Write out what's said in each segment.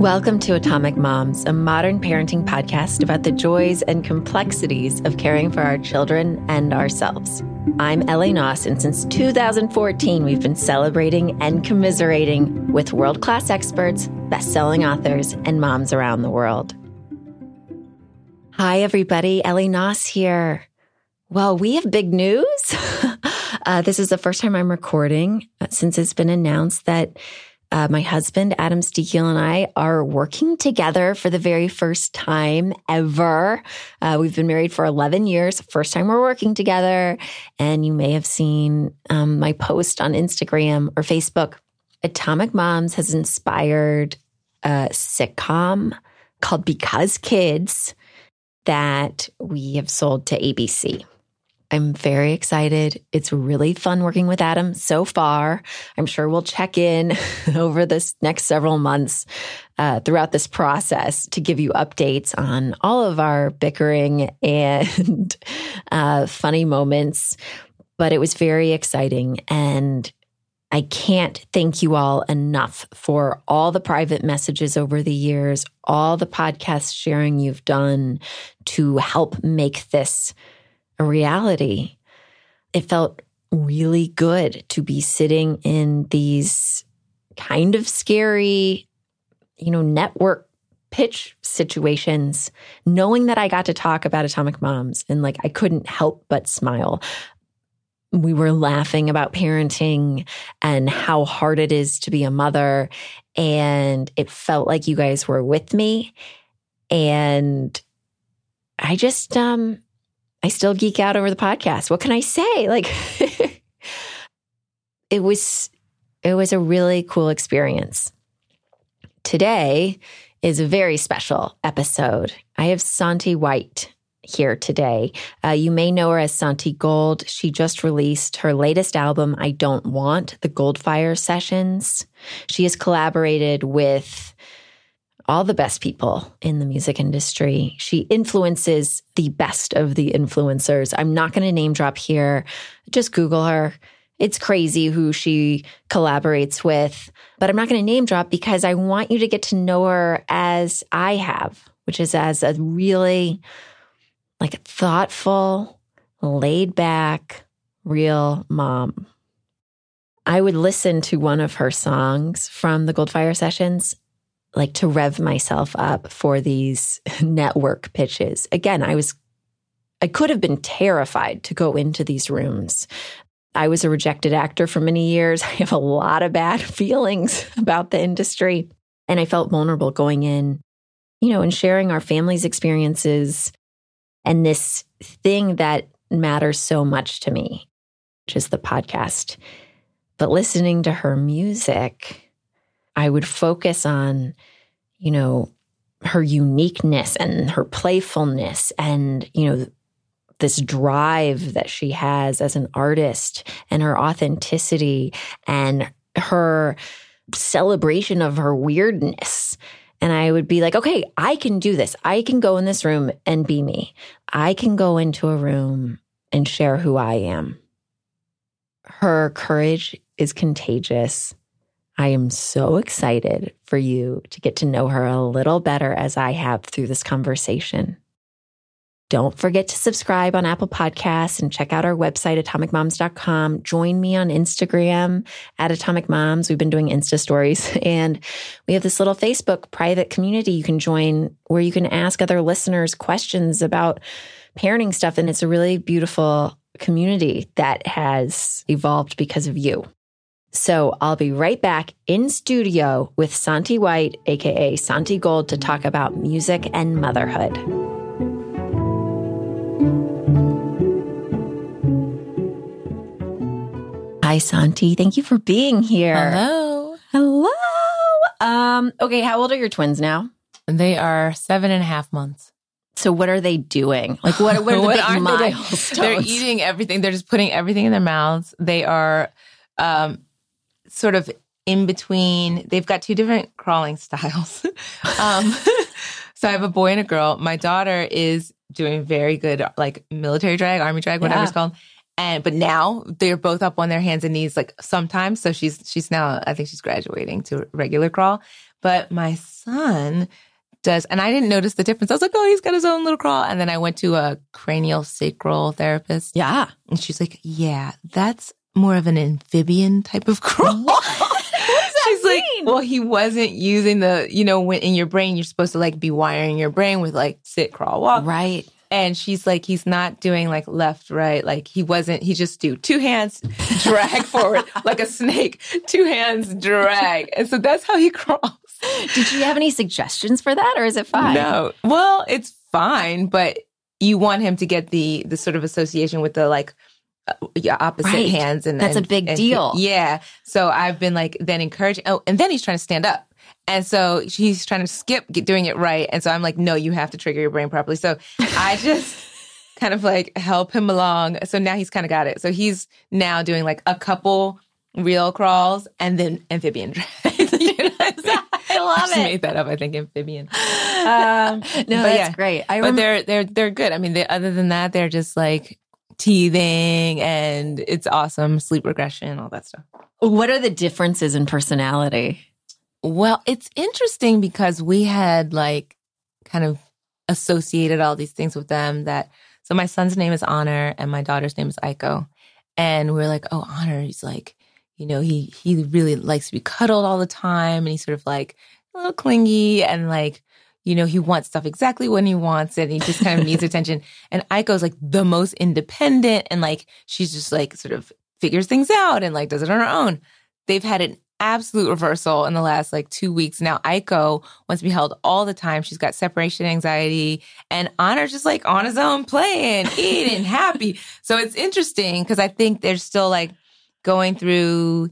Welcome to Atomic Moms, a modern parenting podcast about the joys and complexities of caring for our children and ourselves. I'm Ellie Knaus, and since 2014, we've been celebrating and commiserating with world class experts, best selling authors, and moms around the world. Hi, everybody. Ellie Knaus here. Well, we have big news. uh, this is the first time I'm recording uh, since it's been announced that uh, my husband, Adam Sztykiel, and I are working together for the very first time ever. Uh, we've been married for 11 years, first time we're working together. And you may have seen um, my post on Instagram or Facebook. Atomic Moms has inspired a sitcom called Because Kids that we have sold to ABC. I'm very excited. It's really fun working with Adam so far. I'm sure we'll check in over this next several months uh, throughout this process to give you updates on all of our bickering and uh, funny moments. But it was very exciting. And I can't thank you all enough for all the private messages over the years, all the podcast sharing you've done to help make this reality. It felt really good to be sitting in these kind of scary, you know, network pitch situations, knowing that I got to talk about Atomic Moms and like I couldn't help but smile. We were laughing about parenting and how hard it is to be a mother. And it felt like you guys were with me. And I just, um, I still geek out over the podcast. What can I say? Like it was it was a really cool experience. Today is a very special episode. I have Santi White here today. Uh, you may know her as Santi Gold. She just released her latest album, I Don't Want, the Goldfire Sessions. She has collaborated with all the best people in the music industry. She influences the best of the influencers. I'm not going to name drop here. Just Google her. It's crazy who she collaborates with, but I'm not going to name drop because I want you to get to know her as I have, which is as a really like thoughtful, laid back, real mom. I would listen to one of her songs from the Goldfire sessions like to rev myself up for these network pitches. Again, I was, I could have been terrified to go into these rooms. I was a rejected actor for many years. I have a lot of bad feelings about the industry. And I felt vulnerable going in, you know, and sharing our family's experiences and this thing that matters so much to me, which is the podcast. But listening to her music, I would focus on, you know, her uniqueness and her playfulness and, you know, this drive that she has as an artist and her authenticity and her celebration of her weirdness. And I would be like, okay, I can do this. I can go in this room and be me. I can go into a room and share who I am. Her courage is contagious. I am so excited for you to get to know her a little better as I have through this conversation. Don't forget to subscribe on Apple Podcasts and check out our website, atomicmoms.com. Join me on Instagram at Atomic Moms. We've been doing Insta stories and we have this little Facebook private community you can join where you can ask other listeners questions about parenting stuff. And it's a really beautiful community that has evolved because of you. So I'll be right back in studio with Santi White, aka Santi Gold, to talk about music and motherhood. Hi, Santi. Thank you for being here. Hello. Hello. Um, okay, how old are your twins now? They are seven and a half months. So what are they doing? Like what, what are the What big are they? They're eating everything. They're just putting everything in their mouths. They are um, sort of in between. They've got two different crawling styles. um, so I have a boy and a girl. My daughter is doing very good, like military drag, army drag, whatever Yeah. it's called. And but now they're both up on their hands and knees like sometimes. So she's she's now I think she's graduating to regular crawl. But my son does, and I didn't notice the difference. I was like, oh, he's got his own little crawl. And then I went to a cranial sacral therapist. Yeah. And she's like, yeah, that's more of an amphibian type of crawl. She's like, well, he wasn't using the, you know, when in your brain, you're supposed to like be wiring your brain with like sit, crawl, walk. Right. And she's like, he's not doing like left, right. Like he wasn't, he just do two hands, drag forward like a snake, two hands, drag. And so that's how he crawls. Did you have any suggestions for that or is it fine? No. Well, it's fine, but you want him to get the, the sort of association with the like, uh, yeah, opposite Right. hands and That's a big and- deal. Yeah. So I've been like then encouraging. Oh, and then he's trying to stand up. And so he's trying to skip doing it right. And so I'm like, no, you have to trigger your brain properly. So I just kind of like help him along. So now he's kind of got it. So he's now doing like a couple real crawls and then amphibian drag. You know I'm saying? I love just it. made that up. I think amphibian. Um, No, but that's yeah. great. I but they're they're they're good. I mean, they, other than that, they're just like teething and it's awesome. Sleep regression, all that stuff. What are the differences in personality? Well, it's interesting because we had like kind of associated all these things with them that so my son's name is Honor and my daughter's name is Aiko. And we're like, oh, Honor, he's like, you know, he he really likes to be cuddled all the time and he's sort of like a little clingy and like, you know, he wants stuff exactly when he wants it. And he just kind of needs attention. And Aiko's like the most independent and like she's just like sort of figures things out and like does it on her own. They've had an absolute reversal in the last like two weeks. Now Aiko wants to be held all the time. She's got separation anxiety and Honor's just like on his own playing, eating, happy. So it's interesting because I think they're still like going through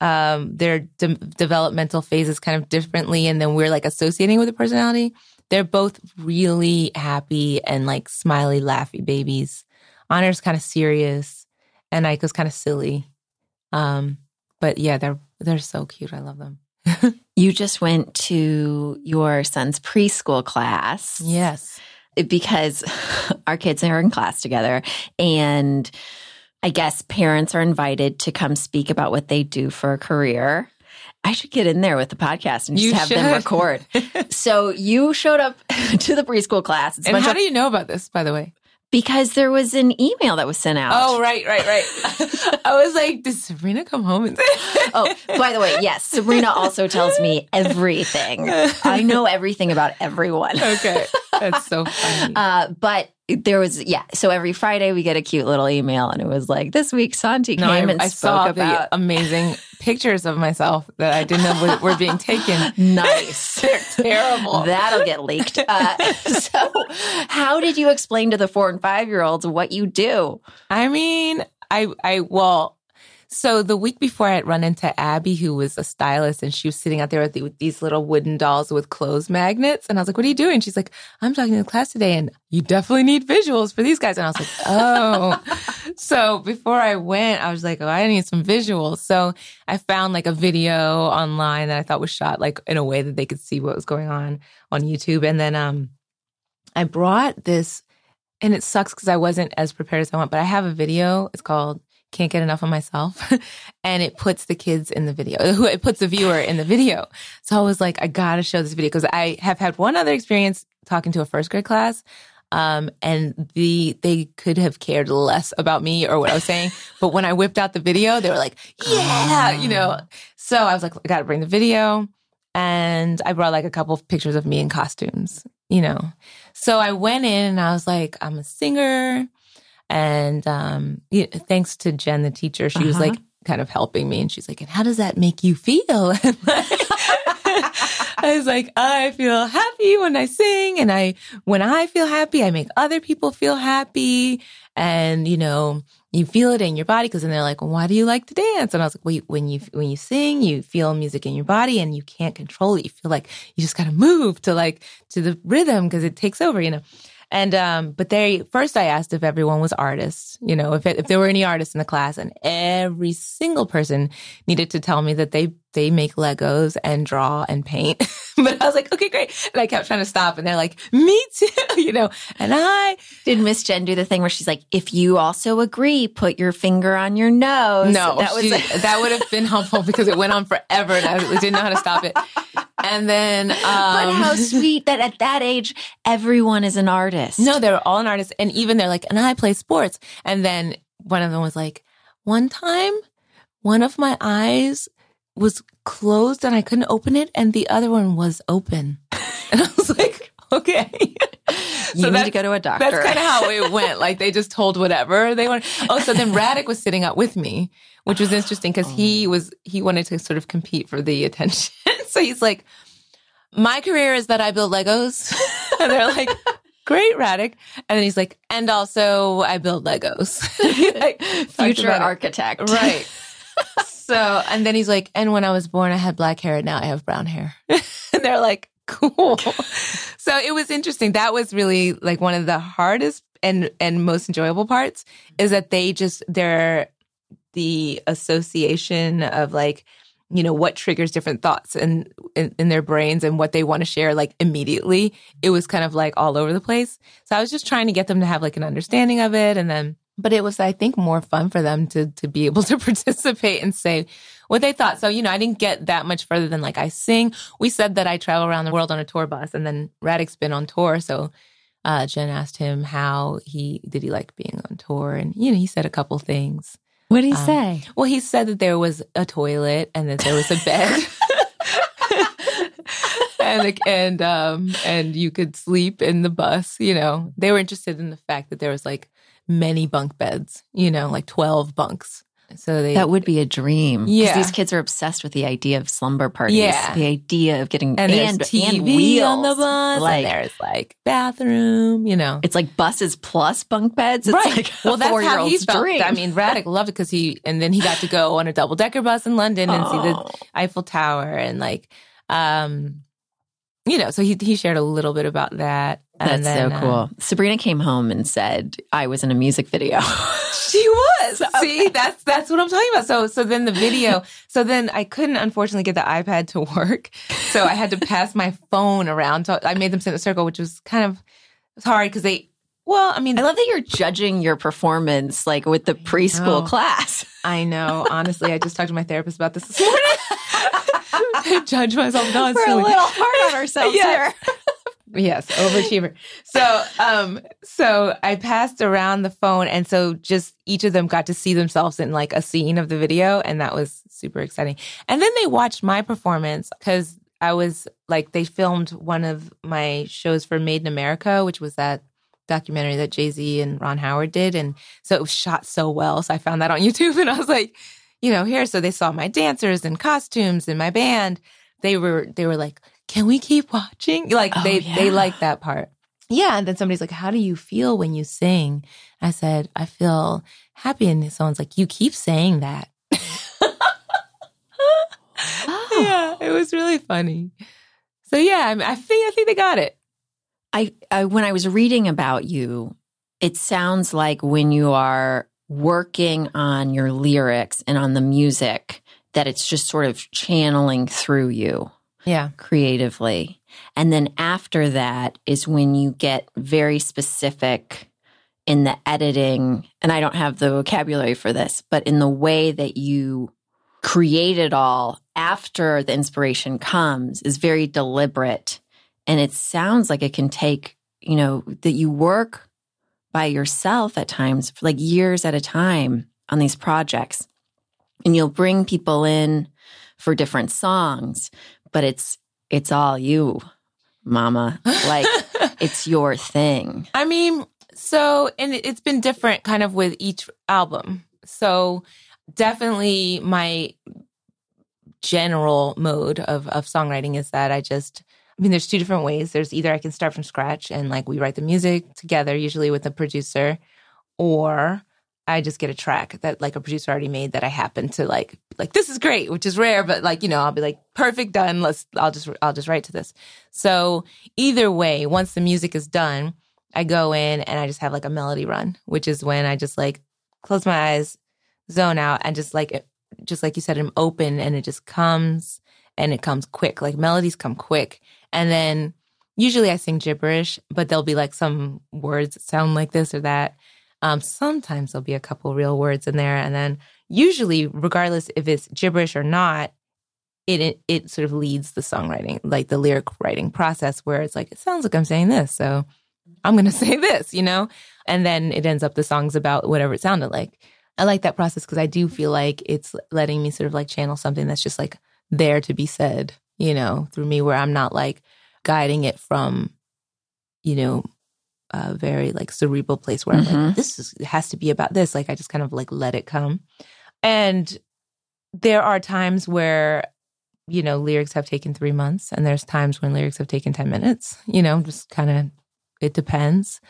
um, their de- developmental phases kind of differently. And then we're like associating with the personality. They're both really happy and like smiley, laughy babies. Honor's kind of serious and Aiko's kind of silly. Um, but yeah, they're they're so cute. I love them. You just went to your son's preschool class. Yes. because our kids are in class together and I guess parents are invited to come speak about what they do for a career. I should get in there with the podcast and just You have them record. so you showed up to the preschool class. It's And how of- do you know about this, by the way? because there was an email that was sent out. Oh, right, right, right. I was like, did Sabrina come home and Oh, by the way, yes, Sabrina also tells me everything. I know everything about everyone. okay, that's so funny. Uh, but there was, yeah. So every Friday we get a cute little email, and it was like, "This week Santi no, came I, and I spoke saw about the amazing pictures of myself that I didn't know were, were being taken. nice." They're terrible. That'll get leaked. Uh, so, how did you explain to the four and five year olds what you do? I mean, I, I, well, so the week before I had run into Abby, who was a stylist, and she was sitting out there with, the, with these little wooden dolls with clothes magnets. And I was like, what are you doing? She's like, I'm talking to the class today and you definitely need visuals for these guys. And I was like, oh. so before I went, I was like, oh, I need some visuals. So I found like a video online that I thought was shot like in a way that they could see what was going on on YouTube. And then, um, I brought this and it sucks because I wasn't as prepared as I want, but I have a video. It's called Can't Get Enough of Myself. and it puts the kids in the video, it puts the viewer in the video. So I was like, I gotta show this video because I have had one other experience talking to a first grade class. Um, and the, they could have cared less about me or what I was saying. but when I whipped out the video, they were like, yeah, you know. So I was like, I gotta bring the video. And I brought like a couple of pictures of me in costumes, you know. So I went in and I was like, I'm a singer. And um, yeah, thanks to Jen, the teacher, she was Uh-huh. like kind of helping me. And she's like, and how does that make you feel? And like- I was like, I feel happy when I sing. And I, when I feel happy, I make other people feel happy. And, you know, you feel it in your body because then they're like, well, why do you like to dance? And I was like, wait, when you, when you sing, you feel music in your body and you can't control it. You feel like you just got to move to like, to the rhythm because it takes over, you know? And um, but they first I asked if everyone was artists, you know, if it, if there were any artists in the class, and every single person needed to tell me that they they make Legos and draw and paint. but I was like, okay, great. And I kept trying to stop, and they're like, me too, you know. And I did Miss Jen do the thing where she's like, if you also agree, put your finger on your nose. No, that was she, that would have been helpful because it went on forever, and I didn't know how to stop it. And then, um, but how sweet that at that age everyone is an artist. No, they're all an artist, and even they're like, and I play sports. And then one of them was like, one time, one of my eyes was closed and I couldn't open it, and the other one was open. And I was like, okay. you so need to go to a doctor. That's kind of how it went. Like they just told whatever they wanted. Oh, so then Radek was sitting up with me, which was interesting because he oh. was he wanted to sort of compete for the attention. so he's like, "My career is that I build Legos," and they're like. Great, Radek. And then he's like, and also I build Legos. like, Future architect. Right. So, and then he's like, and when I was born, I had black hair, and now I have brown hair. and they're like, cool. so it was interesting. That was really like one of the hardest and and most enjoyable parts is that they just they're the association of like you know what triggers different thoughts in, in, in their brains and what they want to share like immediately it was kind of like all over the place so i was just trying to get them to have like an understanding of it and then but it was i think more fun for them to to be able to participate and say what they thought. So you know i didn't get that much further than like i sing. We said that i travel around the world on a tour bus and then radek's been on tour. So uh, jen asked him how he did he like being on tour? And you know he said a couple things. What did he um, say? well he said that there was a toilet and that there was a bed. And and um and you could sleep in the bus you know. They were interested in the fact that there was like many bunk beds, you know, like 12 bunks. So they, that would be a dream. Yeah, these kids are obsessed with the idea of slumber parties. Yeah, the idea of getting and, and TV and wheels. on the bus. Like, and there's like bathroom. You know, it's like buses plus bunk beds. It's right. Like well, that's how he felt. Dream. I mean, Radek loved it because he and then he got to go on a double decker bus in London and oh. see the oh. Eiffel Tower and like, um, you know, so he he shared a little bit about that. That's then, so cool. Uh, Sabrina came home and said I was in a music video. she was. Okay. See, that's that's what I'm talking about. So so then the video. so then I couldn't unfortunately get the iPad to work. So I had to pass my phone around. So I made them sit in a circle, which was kind of hard because they. Well, I mean, I love that you're judging your performance like with the preschool class. I know. Honestly, I just talked to my therapist about this this morning. I judge myself constantly. We're a little hard on ourselves yes. here. Yes, overachiever. So, um, so I passed around the phone, and so just each of them got to see themselves in like a scene of the video, and that was super exciting. And then they watched my performance because I was like, they filmed one of my shows for Made in America, which was that documentary that Jay Z and Ron Howard did, and so it was shot so well. So I found that on YouTube, and I was like, you know, here. So they saw my dancers and costumes and my band. They were they were like can we keep watching? Like oh, they, yeah. they like that part. Yeah. And then somebody's like, how do you feel when you sing? I said, I feel happy. And someone's like, you keep saying that. oh. Yeah. It was really funny. So yeah, I, mean, I think, I think they got it. I, I, when I was reading about you, it sounds like when you are working on your lyrics and on the music, that it's just sort of channeling through you yeah. creatively. And then after that is when you get very specific in the editing and i don't have the vocabulary for this but in the way that you create it all after the inspiration comes is very deliberate. And it sounds like it can take you know that you work by yourself at times like years at a time on these projects. And you'll bring people in for different songs but it's it's all you, mama. Like it's your thing. I mean, so and it's been different kind of with each album. So definitely my general mode of of songwriting is that I just I mean there's two different ways. There's either I can start from scratch and like we write the music together usually with a producer or I just get a track that like a producer already made that I happen to like like this is great, which is rare, but like you know I'll be like perfect done. Let's I'll just I'll just write to this. So either way, once the music is done, I go in and I just have like a melody run, which is when I just like close my eyes, zone out, and just like just like you said, I'm open and it just comes and it comes quick. Like melodies come quick. And then usually I sing gibberish, but there'll be like some words that sound like this or that. Um, sometimes there'll be a couple real words in there. And then usually, regardless if it's gibberish or not, it, it, it sort of leads the songwriting, like the lyric writing process, where it's like it sounds like I'm saying this, so I'm gonna say this, you know, and then it ends up the song's about whatever it sounded like. I like that process because I do feel like it's letting me sort of like channel something that's just like there to be said, you know, through me, where I'm not like guiding it from, you know, a very like cerebral place where mm-hmm. I'm like, mm-hmm. this is, has to be about this. Like I just kind of like let it come. And there are times where you know, lyrics have taken three months, and there's times when lyrics have taken 10 minutes, you know, just kind of, it depends.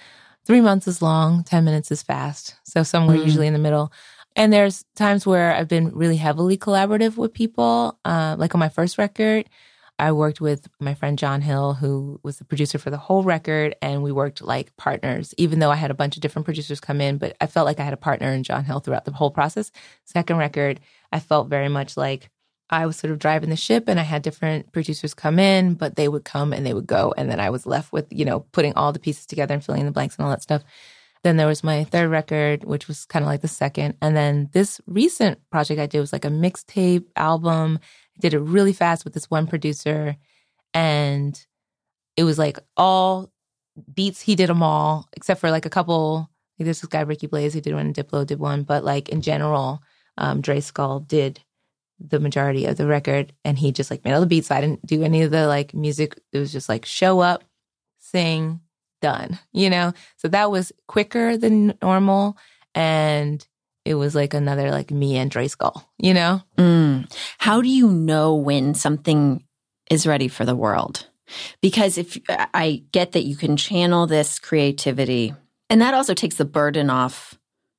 Three months is long, 10 minutes is fast. So somewhere mm usually in the middle. And there's times where I've been really heavily collaborative with people. Uh, like on my first record, I worked with my friend John Hill, who was the producer for the whole record, and we worked like partners, even though I had a bunch of different producers come in, but I felt like I had a partner in John Hill throughout the whole process. Second record, I felt very much like I was sort of driving the ship and I had different producers come in, but they would come and they would go. And then I was left with, you know, putting all the pieces together and filling in the blanks and all that stuff. Then there was my third record, which was kind of like the second. And then this recent project I did was like a mixtape album. Did it really fast with this one producer. And it was like all beats, he did them all, except for like a couple. Like there's this guy, Ricky Blaze, he did one, Diplo did one. But like in general, um, Dre Skull did the majority of the record and he just like made all the beats. I didn't do any of the like music. It was just like show up, sing, done, you know? So that was quicker than normal. And it was like another like me and Dre Skull, you know? Mm. How do you know when something is ready for the world? Because if I get that you can channel this creativity, and that also takes the burden off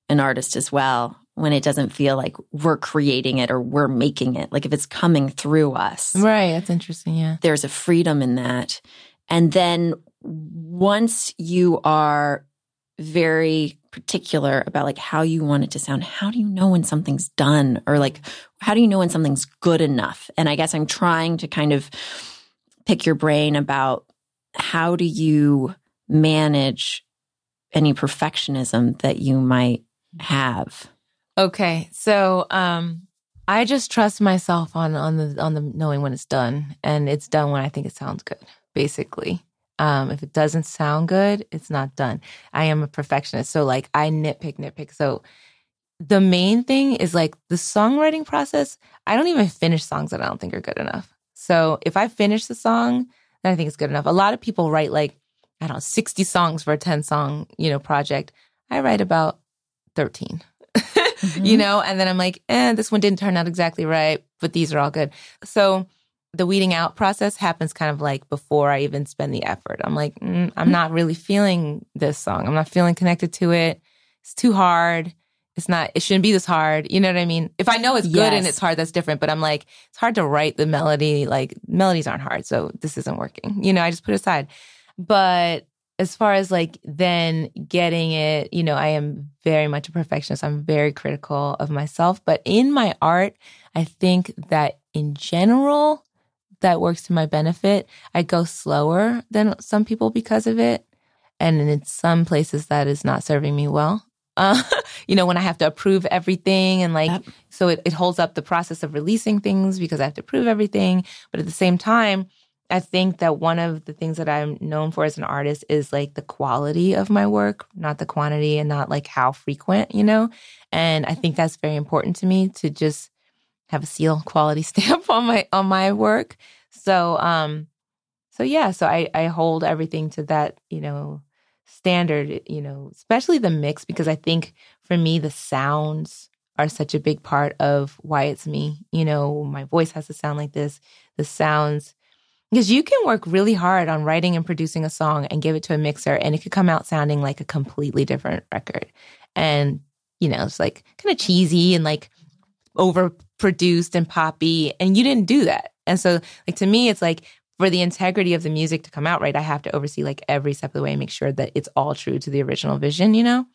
an artist as well when it doesn't feel like we're creating it or we're making it. Like if it's coming through us. Right. That's interesting. Yeah. There's a freedom in that. And then once you are very particular about like how you want it to sound, how do you know when something's done or like how do you know when something's good enough? And I guess I'm trying to kind of pick your brain about how do you manage any perfectionism that you might have? Okay. So, um, I just trust myself on on the on the knowing when it's done, and it's done when I think it sounds good. Basically, um, if it doesn't sound good, it's not done. I am a perfectionist, so like I nitpick, nitpick. So the main thing is like the songwriting process. I don't even finish songs that I don't think are good enough. So if I finish the song, then I think it's good enough. A lot of people write like I don't know, sixty songs for a ten song you know project. I write about thirteen mm-hmm. you know? And then I'm like, eh, this one didn't turn out exactly right, but these are all good. So the weeding out process happens kind of like before I even spend the effort. I'm like, mm, I'm not really feeling this song. I'm not feeling connected to it. It's too hard. It's not, it shouldn't be this hard. You know what I mean? If I know it's good yes. and it's hard, that's different. But I'm like, it's hard to write the melody. Like, melodies aren't hard. So this isn't working. You know, I just put it aside. But as far as like then getting it, you know, I am very much a perfectionist. I'm very critical of myself. But in my art, I think that in general, that works to my benefit. I go slower than some people because of it. And in some places, that is not serving me well. Uh, you know, when I have to approve everything and like, yep. so it, it holds up the process of releasing things because I have to prove everything. But at the same time, I think that one of the things that I'm known for as an artist is like the quality of my work, not the quantity and not like how frequent, you know? And I think that's very important to me to just have a seal quality stamp on my on my work. So um so yeah, so I I hold everything to that, you know, standard, you know, especially the mix because I think for me the sounds are such a big part of why it's me. You know, my voice has to sound like this. The sounds because you can work really hard on writing and producing a song and give it to a mixer, and it could come out sounding like a completely different record. And, you know, it's like kind of cheesy and like overproduced and poppy. And you didn't do that. And so, like, to me, it's like for the integrity of the music to come out right, I have to oversee like every step of the way and make sure that it's all true to the original vision, you know?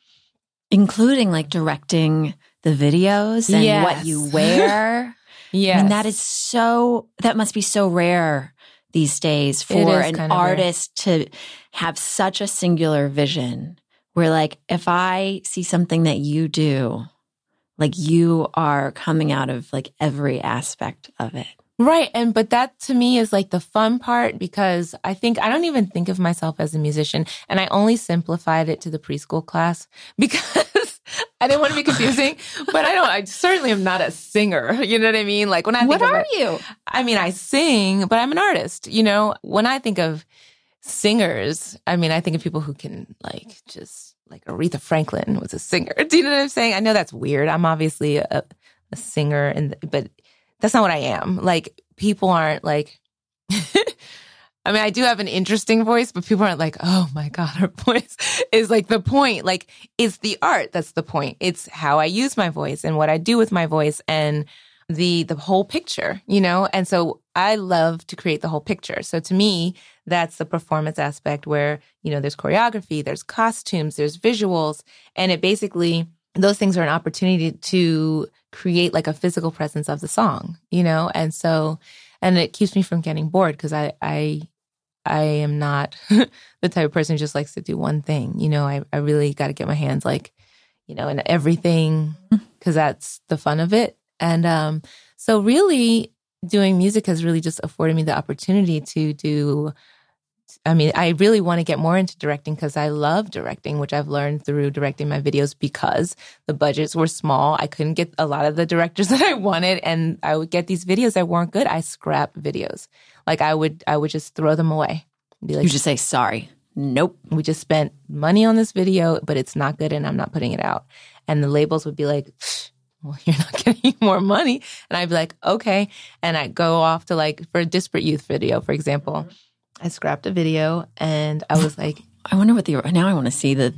Including like directing the videos and Yes. what you wear. Yeah. And that is so, that must be so rare these days for an of rare. artist to have such a singular vision where, like, if I see something that you do, like you are coming out of like every aspect of it. Right. And, but that to me is like the fun part because I think I don't even think of myself as a musician. And I only simplified it to the preschool class because I didn't want to be confusing, but I don't, I certainly am not a singer. You know what I mean? Like when I What are it- you? I mean, I sing, but I'm an artist. You know, when I think of singers, I mean, I think of people who can like just like Aretha Franklin was a singer. Do you know what I'm saying? I know that's weird. I'm obviously a, a singer, and but that's not what I am. Like people aren't like. I mean, I do have an interesting voice, but people aren't like, oh my God, her voice is like the point. Like, it's the art that's the point. It's how I use my voice and what I do with my voice and the the whole picture, you know? And so I love to create the whole picture. So to me, that's the performance aspect where, you know, there's choreography, there's costumes, there's visuals, and it basically those things are an opportunity to create like a physical presence of the song, you know? And so and it keeps me from getting bored because I I I am not the type of person who just likes to do one thing. You know, I, I really got to get my hands like, you know, in everything because that's the fun of it. And um, so, really, doing music has really just afforded me the opportunity to do. I mean, I really want to get more into directing because I love directing, which I've learned through directing my videos because the budgets were small. I couldn't get a lot of the directors that I wanted, and I would get these videos that weren't good. I scrap videos. Like I would, I would just throw them away. Be like, You just say sorry. Nope. we just spent money on this video, but it's not good and I'm not putting it out. And the labels would be like, "Pfft, well, you're not getting more money. And I'd be like, okay. And I'd go off to like, for a disparate youth video, for example, I scrapped a video and I was like, I wonder what the now I want to see the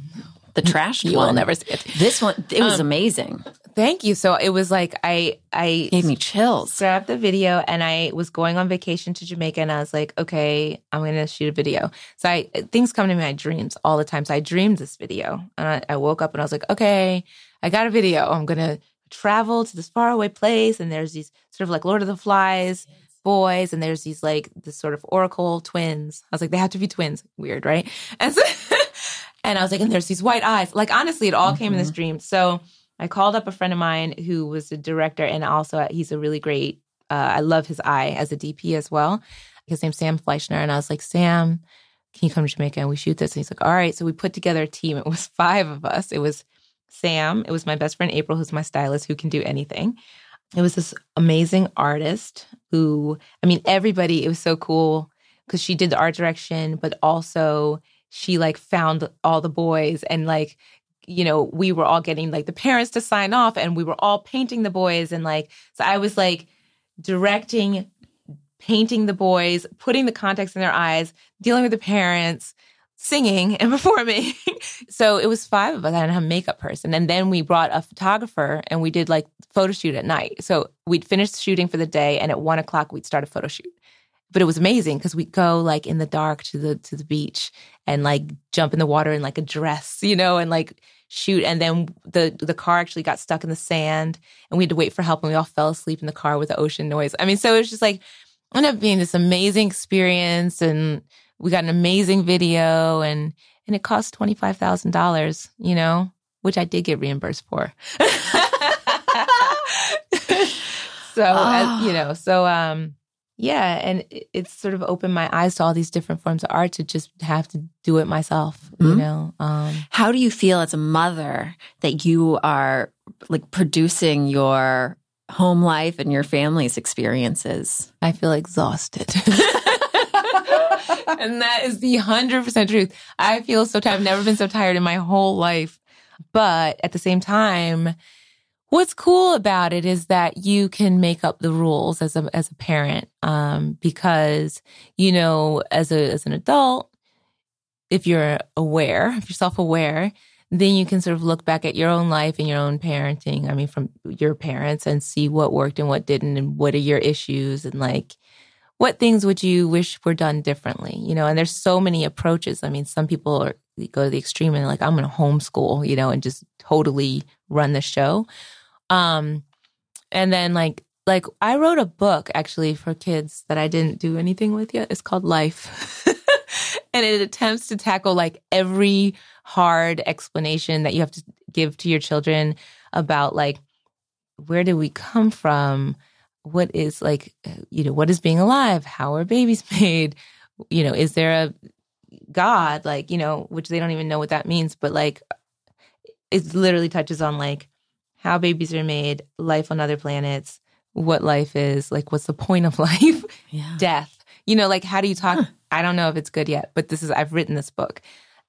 the trashed you one. will never see it. This one it was Um, amazing. Thank you. So it was like, I, I Gave me chills. scrapped the video and I was going on vacation to Jamaica and I was like, okay, I'm going to shoot a video. So I, things come to me in my dreams all the time. So I dreamed this video and I, I woke up and I was like, okay, I got a video. I'm going to travel to this faraway place. And there's these sort of like Lord of the Flies boys and there's these like this sort of oracle twins. I was like, they have to be twins. Weird, right? And so, and I was like, and there's these white eyes. Like honestly, it all came in this dream. So I called up a friend of mine who was a director and also he's a really great uh, I love his eye as a DP as well. His name's Sam Fleischner. And I was like, Sam, can you come to Jamaica and we shoot this? And he's like, all right. So we put together a team. It was five of us. It was Sam. It was my best friend April, who's my stylist, who can do anything. It was this amazing artist who, I mean, everybody, it was so cool because she did the art direction, but also she like found all the boys and like, you know, we were all getting like the parents to sign off and we were all painting the boys. And like, so I was like directing, painting the boys, putting the context in their eyes, dealing with the parents, singing and performing. so it was five of us. I didn't have a makeup person. And then we brought a photographer and we did like photo shoot at night. So we'd finish shooting for the day and at one o'clock we'd start a photo shoot. But it was amazing because we'd go like in the dark to the to the beach and like jump in the water in like a dress, you know, and like shoot. And then the the car actually got stuck in the sand and we had to wait for help and we all fell asleep in the car with the ocean noise. I mean, so it was just like ended up being this amazing experience and we got an amazing video and and it cost twenty five thousand dollars, you know, which I did get reimbursed for. so Ah. as, you know, so um, yeah, and it- it's sort of opened my eyes to all these different forms of art to just have to do it myself, you Mhm. know. Um, How do you feel as a mother that you are like producing your home life and your family's experiences? I feel exhausted. and that is the 100% truth. I feel so tired. I've never been so tired in my whole life. But at the same time, what's cool about it is that you can make up the rules as a as a parent um, because you know as a as an adult if you're aware if you're self-aware then you can sort of look back at your own life and your own parenting i mean from your parents and see what worked and what didn't and what are your issues and like what things would you wish were done differently? You know, and there's so many approaches. I mean, some people are, go to the extreme and like, I'm going to homeschool, you know, and just totally run the show. Um, and then like, like I wrote a book actually for kids that I didn't do anything with yet. It's called Life. and it attempts to tackle like every hard explanation that you have to give to your children about like where do we come from? What is like, you know, what is being alive? How are babies made? You know, is there a God? Like, you know, which they don't even know what that means, but like, it literally touches on like how babies are made, life on other planets, what life is, like, what's the point of life, yeah. death. You know, like, how do you talk? Huh. I don't know if it's good yet, but this is, I've written this book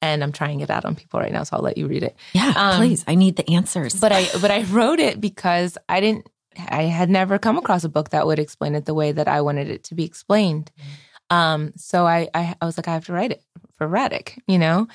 and I'm trying it out on people right now. So I'll let you read it. Yeah, um, please. I need the answers. But I, but I wrote it because I didn't, I had never come across a book that would explain it the way that I wanted it to be explained. Um, so I, I, I was like, I have to write it for Radek, you know?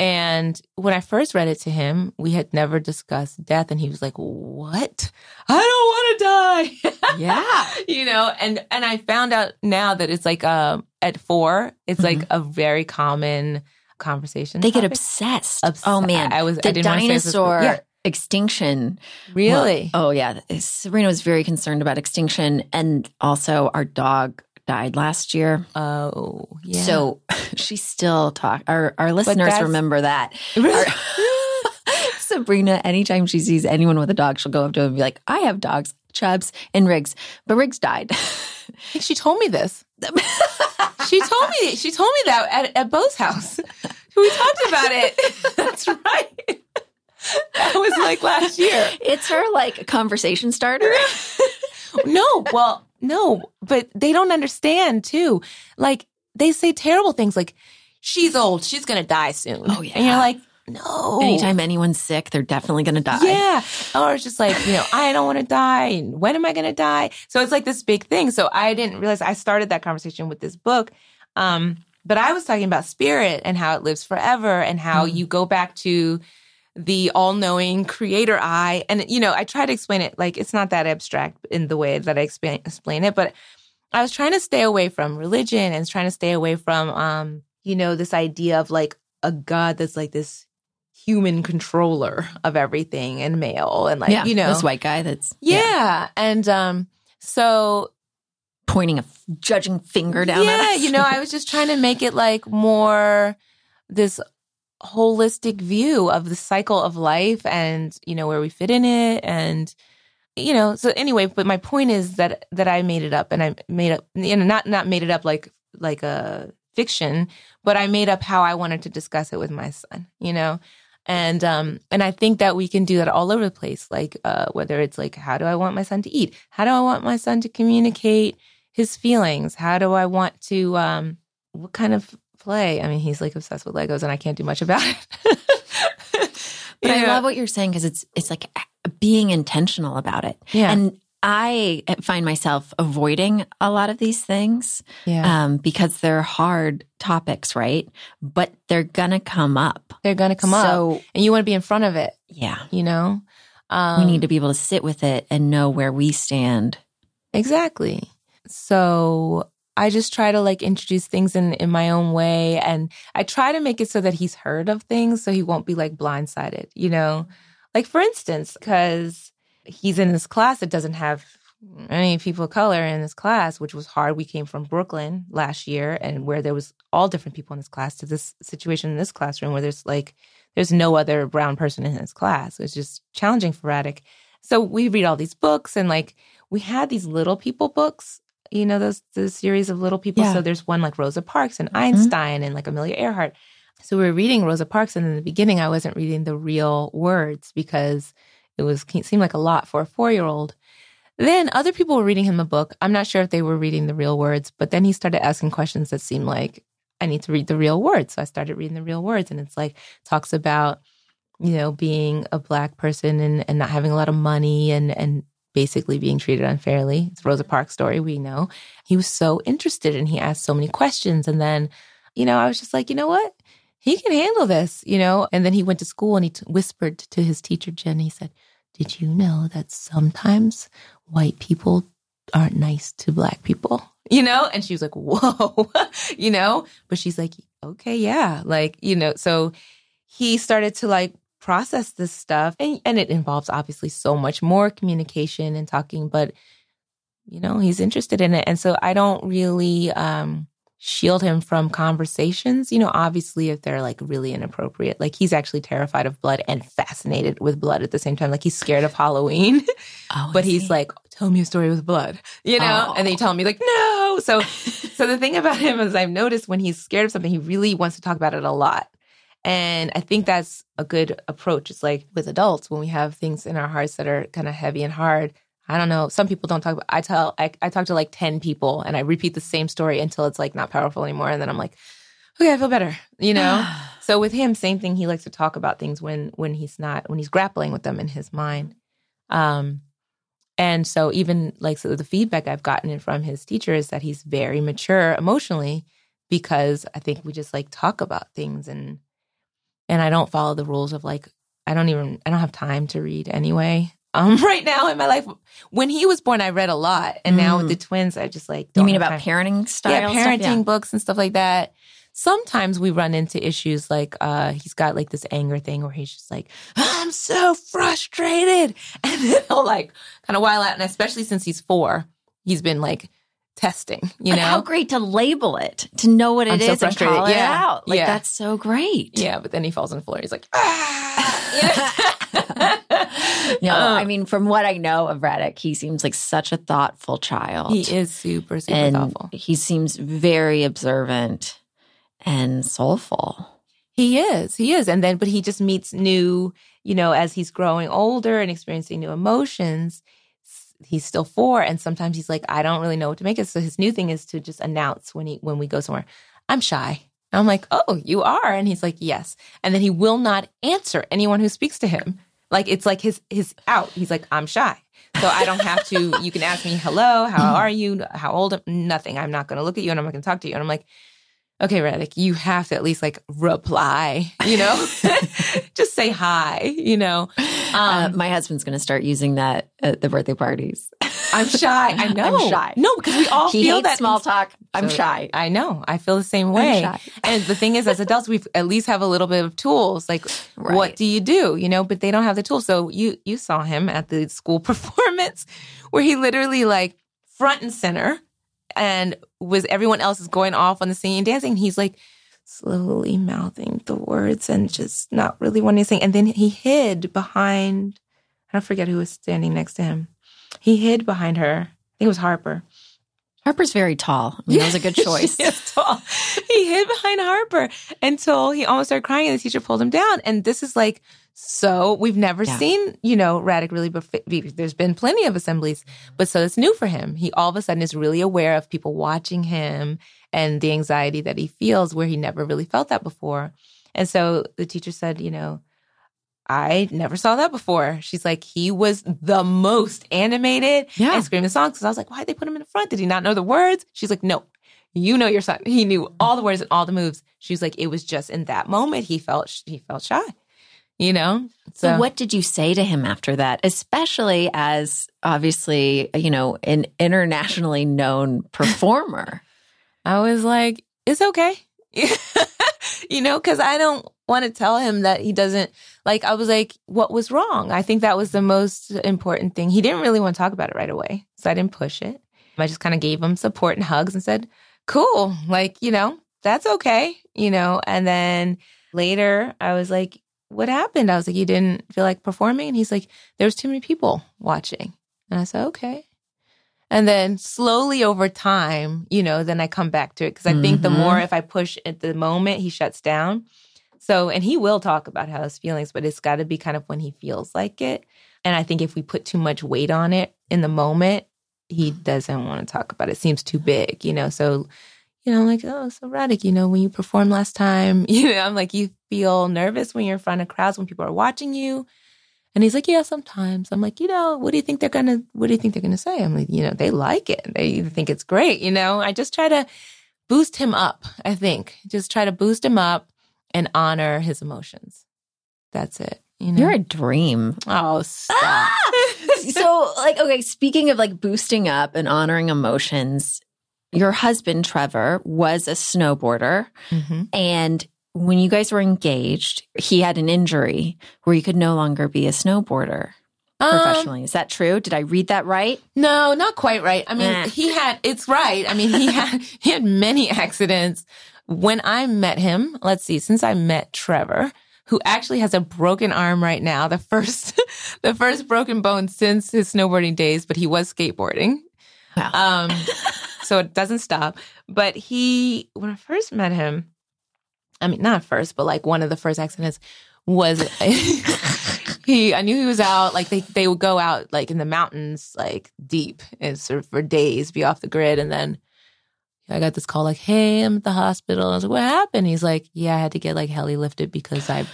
And when I first read it to him, we had never discussed death. And he was like, what? I don't want to die. Yeah. you know, and, and I found out now that it's like, um, at four, it's mm-hmm. like a very common conversation. They topic. get obsessed. obsessed. Oh man. I was, the I dinosaur yeah. Extinction. Really? Well, oh yeah. Serena was very concerned about extinction. And also our dog died last year. Oh, yeah. So she still talk. Our our listeners remember that. Our, Sabrina, anytime she sees anyone with a dog, she'll go up to him and be like, "I have dogs, Chubs and Riggs, but Riggs died." she told me this. she told me. She told me that at, at Bo's house. We talked about it. That's right. That was like last year. It's her like conversation starter. no, well, no, but they don't understand too. Like they say terrible things like, she's old, she's going to die soon. Oh, yeah. And you're like, no. Anytime anyone's sick, they're definitely going to die. Yeah. Or it's just like, you know, I don't want to die. And when am I going to die? So it's like this big thing. So I didn't realize I started that conversation with this book. Um, but I was talking about spirit and how it lives forever and how mm. you go back to the all knowing creator eye. And, you know, I try to explain it like it's not that abstract in the way that I explain, explain it, but I was trying to stay away from religion and trying to stay away from, um, you know, this idea of like a God that's like this human controller of everything and male and like, yeah, you know, this white guy that's, yeah. yeah. And, um, so pointing a judging finger down yeah, you know, I was just trying to make it like more this holistic view of the cycle of life and you know where we fit in it and you know so anyway but my point is that that i made it up and i made up you know not not made it up like like a fiction but i made up how i wanted to discuss it with my son you know? And um and i think that we can do that all over the place like uh whether it's like how do i want my son to eat? How do i want my son to communicate his feelings? How do i want to um what kind of play. I mean, he's like obsessed with Legos and I can't do much about it. but I love what you're saying because it's it's like being intentional about it. Yeah. And I find myself avoiding a lot of these things yeah. um, because they're hard topics, right? But they're going to come up. They're going to come so, up. And you want to be in front of it. Yeah. You know? Um, we need to be able to sit with it and know where we stand. Exactly. So I just try to like introduce things in, in my own way. And I try to make it so that he's heard of things so he won't be like blindsided, you know? Like for instance, because he's in this class that doesn't have any people of color in this class, which was hard. We came from Brooklyn last year and where there was all different people in this class to this situation in this classroom where there's like there's no other brown person in his class. It's just challenging for Radek. So we read all these books and like we had these little people books you know those the series of little people. Yeah. So there's one like Rosa Parks and mm-hmm. Einstein mm-hmm. and like Amelia Earhart. So we were reading Rosa Parks, and in the beginning, I wasn't reading the real words because it was it seemed like a lot for a four year old. Then other people were reading him a book. I'm not sure if they were reading the real words, but then he started asking questions that seemed like I need to read the real words. So I started reading the real words, and it's like talks about you know being a black person and, and not having a lot of money and and basically being treated unfairly. It's Rosa Parks' story, we know. He was so interested and he asked so many questions. And then, you know, I was just like, you know what? He can handle this, you know? And then he went to school and he t- whispered to his teacher, Jen, he said, Did you know that sometimes white people aren't nice to black people? you know? And she was like, whoa, you know? But she's like, okay, yeah. Like, you know, so he started to like process this stuff and, and it involves obviously so much more communication and talking, but you know, he's interested in it. And so I don't really, um, shield him from conversations. You know, obviously, if they're like really inappropriate, like he's actually terrified of blood and fascinated with blood at the same time. Like he's scared of Halloween, oh, but he's he? like, tell me a story with blood, you know? Oh. And they tell me like, no. So, so the thing about him is I've noticed when he's scared of something, he really wants to talk about it a lot. And I think that's a good approach. It's like with adults, when we have things in our hearts that are kind of heavy and hard, I don't know. Some people don't talk about. I tell. I, I talk to like ten people, and I repeat the same story until it's like not powerful anymore, and then I'm like, okay, I feel better. You know. so with him, same thing. He likes to talk about things when when he's not when he's grappling with them in his mind. Um, and so even like so the feedback I've gotten from his teacher is that he's very mature emotionally because I think we just like talk about things and and I don't follow the rules of like I don't even I don't have time to read anyway um, right now in my life. When he was born, I read a lot, and mm. now with the mm. twins, I just like. you mean about time. parenting style? Yeah, parenting yeah. books and stuff like that. Sometimes we run into issues like uh, he's got like this anger thing where he's just like, I'm so frustrated, and then he'll like kind of while out, and especially since he's four, he's been like testing, you know? how great to label it, to know what it I'm is so and call yeah. it out. Like, yeah. that's so great. Yeah, but then he falls on the floor. He's like, ah! no, uh, I mean, from what I know of Radek, he seems like such a thoughtful child. He is super, super and thoughtful. He seems very observant and soulful. He is. He is. And then, but he just meets new, you know, as he's growing older and experiencing new emotions, he's still four. And sometimes he's like, I don't really know what to make it. So his new thing is to just announce when he, when we go somewhere, I'm shy. I'm like, oh, you are? And he's like, yes. And then he will not answer anyone who speaks to him. Like it's like his his out. He's like, I'm shy. So I don't have to, you can ask me, hello, how are you? How old? Nothing. I'm not going to look at you and I'm not going to talk to you. And I'm like, okay, Radek, you have to at least like reply, you know, just say hi, you know. Uh, um, uh, my husband's going to start using that at the birthday parties. I'm shy. I know. I'm shy. No, because we all he feel that small talk. I'm so, shy. I know. I feel the same way. And the thing is, as adults, we at least have a little bit of tools. Like, right. what do you do? You know, but they don't have the tools. So you you saw him at the school performance where he literally like front and center and was everyone else is going off on the singing and dancing. He's like slowly mouthing the words and just not really wanting to sing. And then he hid behind, I don't forget who was standing next to him. He hid behind her. I think it was Harper. Harper's very tall. I mean, that was a good choice. he tall. He hid behind Harper until he almost started crying and the teacher pulled him down. And this is like so we've never yeah. seen, you know, Radek really, bef- there's been plenty of assemblies, but so it's new for him. He all of a sudden is really aware of people watching him and the anxiety that he feels where he never really felt that before. And so the teacher said, you know, I never saw that before. She's like, he was the most animated yeah. and screaming songs. Cause I was like, why did they put him in the front? Did he not know the words? She's like, no, you know your son. He knew all the words and all the moves. She was like, it was just in that moment he felt he felt shy you know? So, so, what did you say to him after that, especially as obviously, you know, an internationally known performer? I was like, it's okay. you know, because I don't want to tell him that he doesn't like, I was like, what was wrong? I think that was the most important thing. He didn't really want to talk about it right away. So I didn't push it. I just kind of gave him support and hugs and said, cool, like, you know, that's okay, you know, and then later I was like, what happened? I was like, you didn't feel like performing? And he's like, there was too many people watching. And I said, okay. And then slowly over time, you know, then I come back to it because I mm-hmm. think the more mm-hmm. if I push at the moment, he shuts down. So, and he will talk about how his feelings, but it's got to be kind of when he feels like it. And I think if we put too much weight on it in the moment, he doesn't want to talk about it. it seems too big, you know. So you know, I'm like, oh, so Radek, you know, when you performed last time, you know, I'm like, you feel nervous when you're in front of crowds when people are watching you. And he's like, yeah, sometimes. I'm like, you know, what do you think they're gonna, what do you think they're gonna say? I'm like, you know, they like it. They think it's great. You know, I just try to boost him up. I think just try to boost him up and honor his emotions. That's it. You know? You're a dream. Oh, stop. So, like, okay, speaking of like boosting up and honoring emotions, your husband, Trevor, was a snowboarder. Mm-hmm. And when you guys were engaged, he had an injury where he could no longer be a snowboarder Um, professionally. Is that true? Did I read that right? No, not quite right. I mean, Eh. he had, it's right. I mean, he had, he had many accidents. When I met him, let's see, since I met Trevor, who actually has a broken arm right now, the first, the first broken bone since his snowboarding days, but he was skateboarding. Wow. Um, so it doesn't stop. But he, when I first met him, I mean, not first, but like one of the first accidents was he, I knew he was out, like they, they would go out like in the mountains, like deep and sort of for days, be off the grid. And then I got this call like, Hey, I'm at the hospital. I was like, what happened? He's like, yeah, I had to get like heli lifted because I,